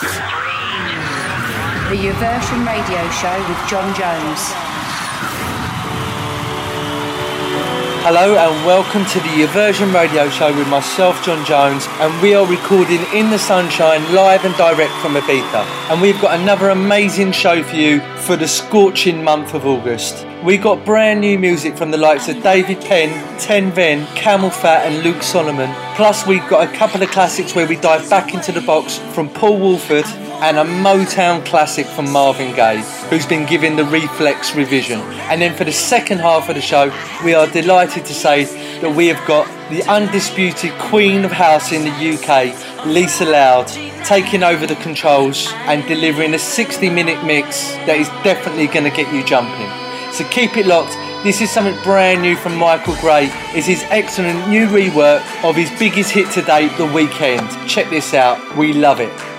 The Yoversion Radio Show with John Jones. Hello and welcome to the Yoversion Radio Show with myself, John Jones, and we are recording in the sunshine, live and direct from Ibiza. And we've got another amazing show for you for the scorching month of August. We got brand new music from the likes of David Penn, Ten Ven, CamelPhat, and Luke Solomon. Plus, we've got a couple of classics where we dive back into the box from Paul Woolford and a Motown classic from Marvin Gaye, who's been given the Reflex revision. And then for the second half of the show, we are delighted to say that we have got the undisputed Queen of House in the UK, Lisa Loud, taking over the controls and delivering a 60 minute mix that is definitely going to get you jumping. So keep it locked. This is something brand new from Michael Gray. It's his excellent new rework of his biggest hit to date, The Weekend. Check this out. We love it.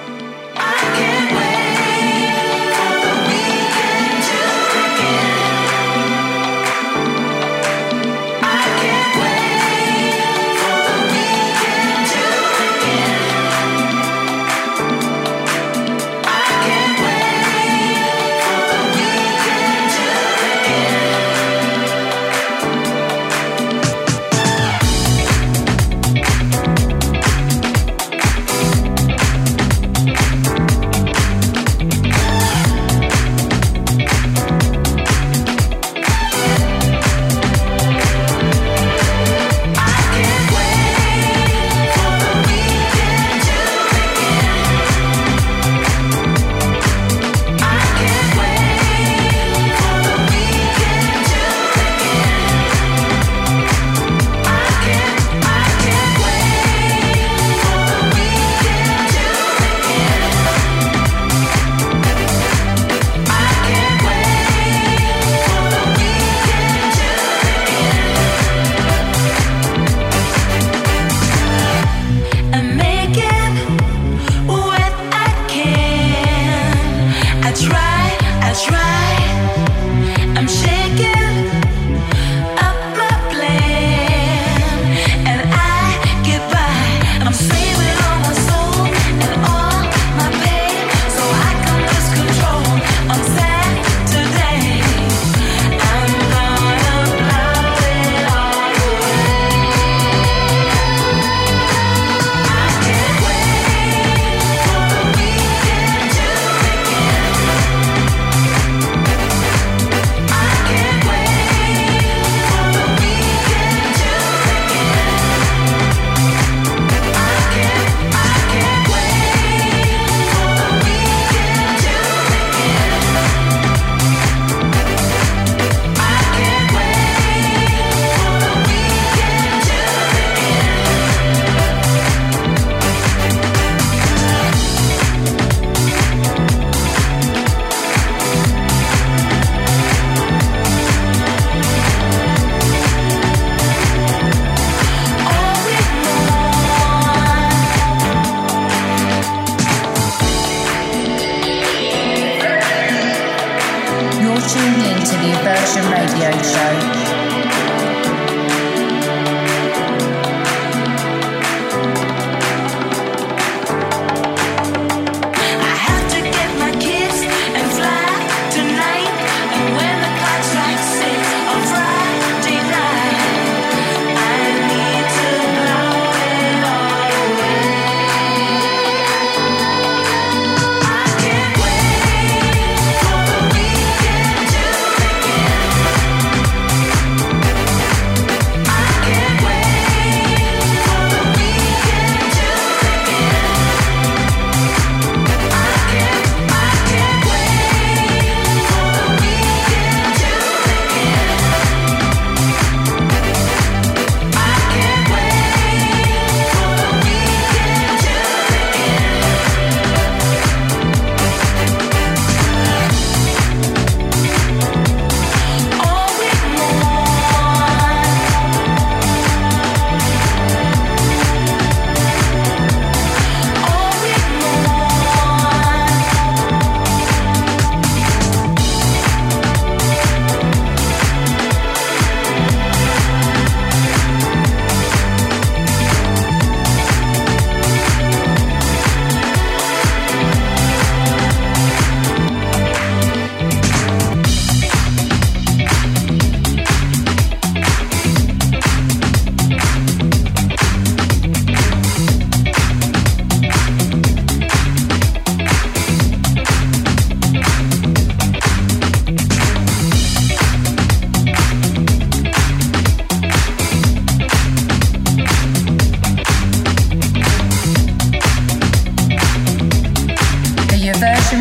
to the Yoversion Radio Show.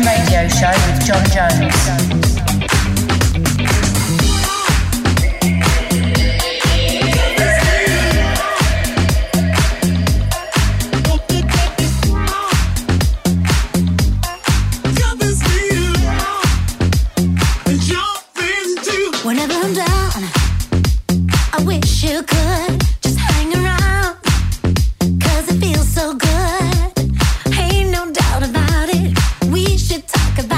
Radio Show with John Jones. Whenever I'm down, I wish you could.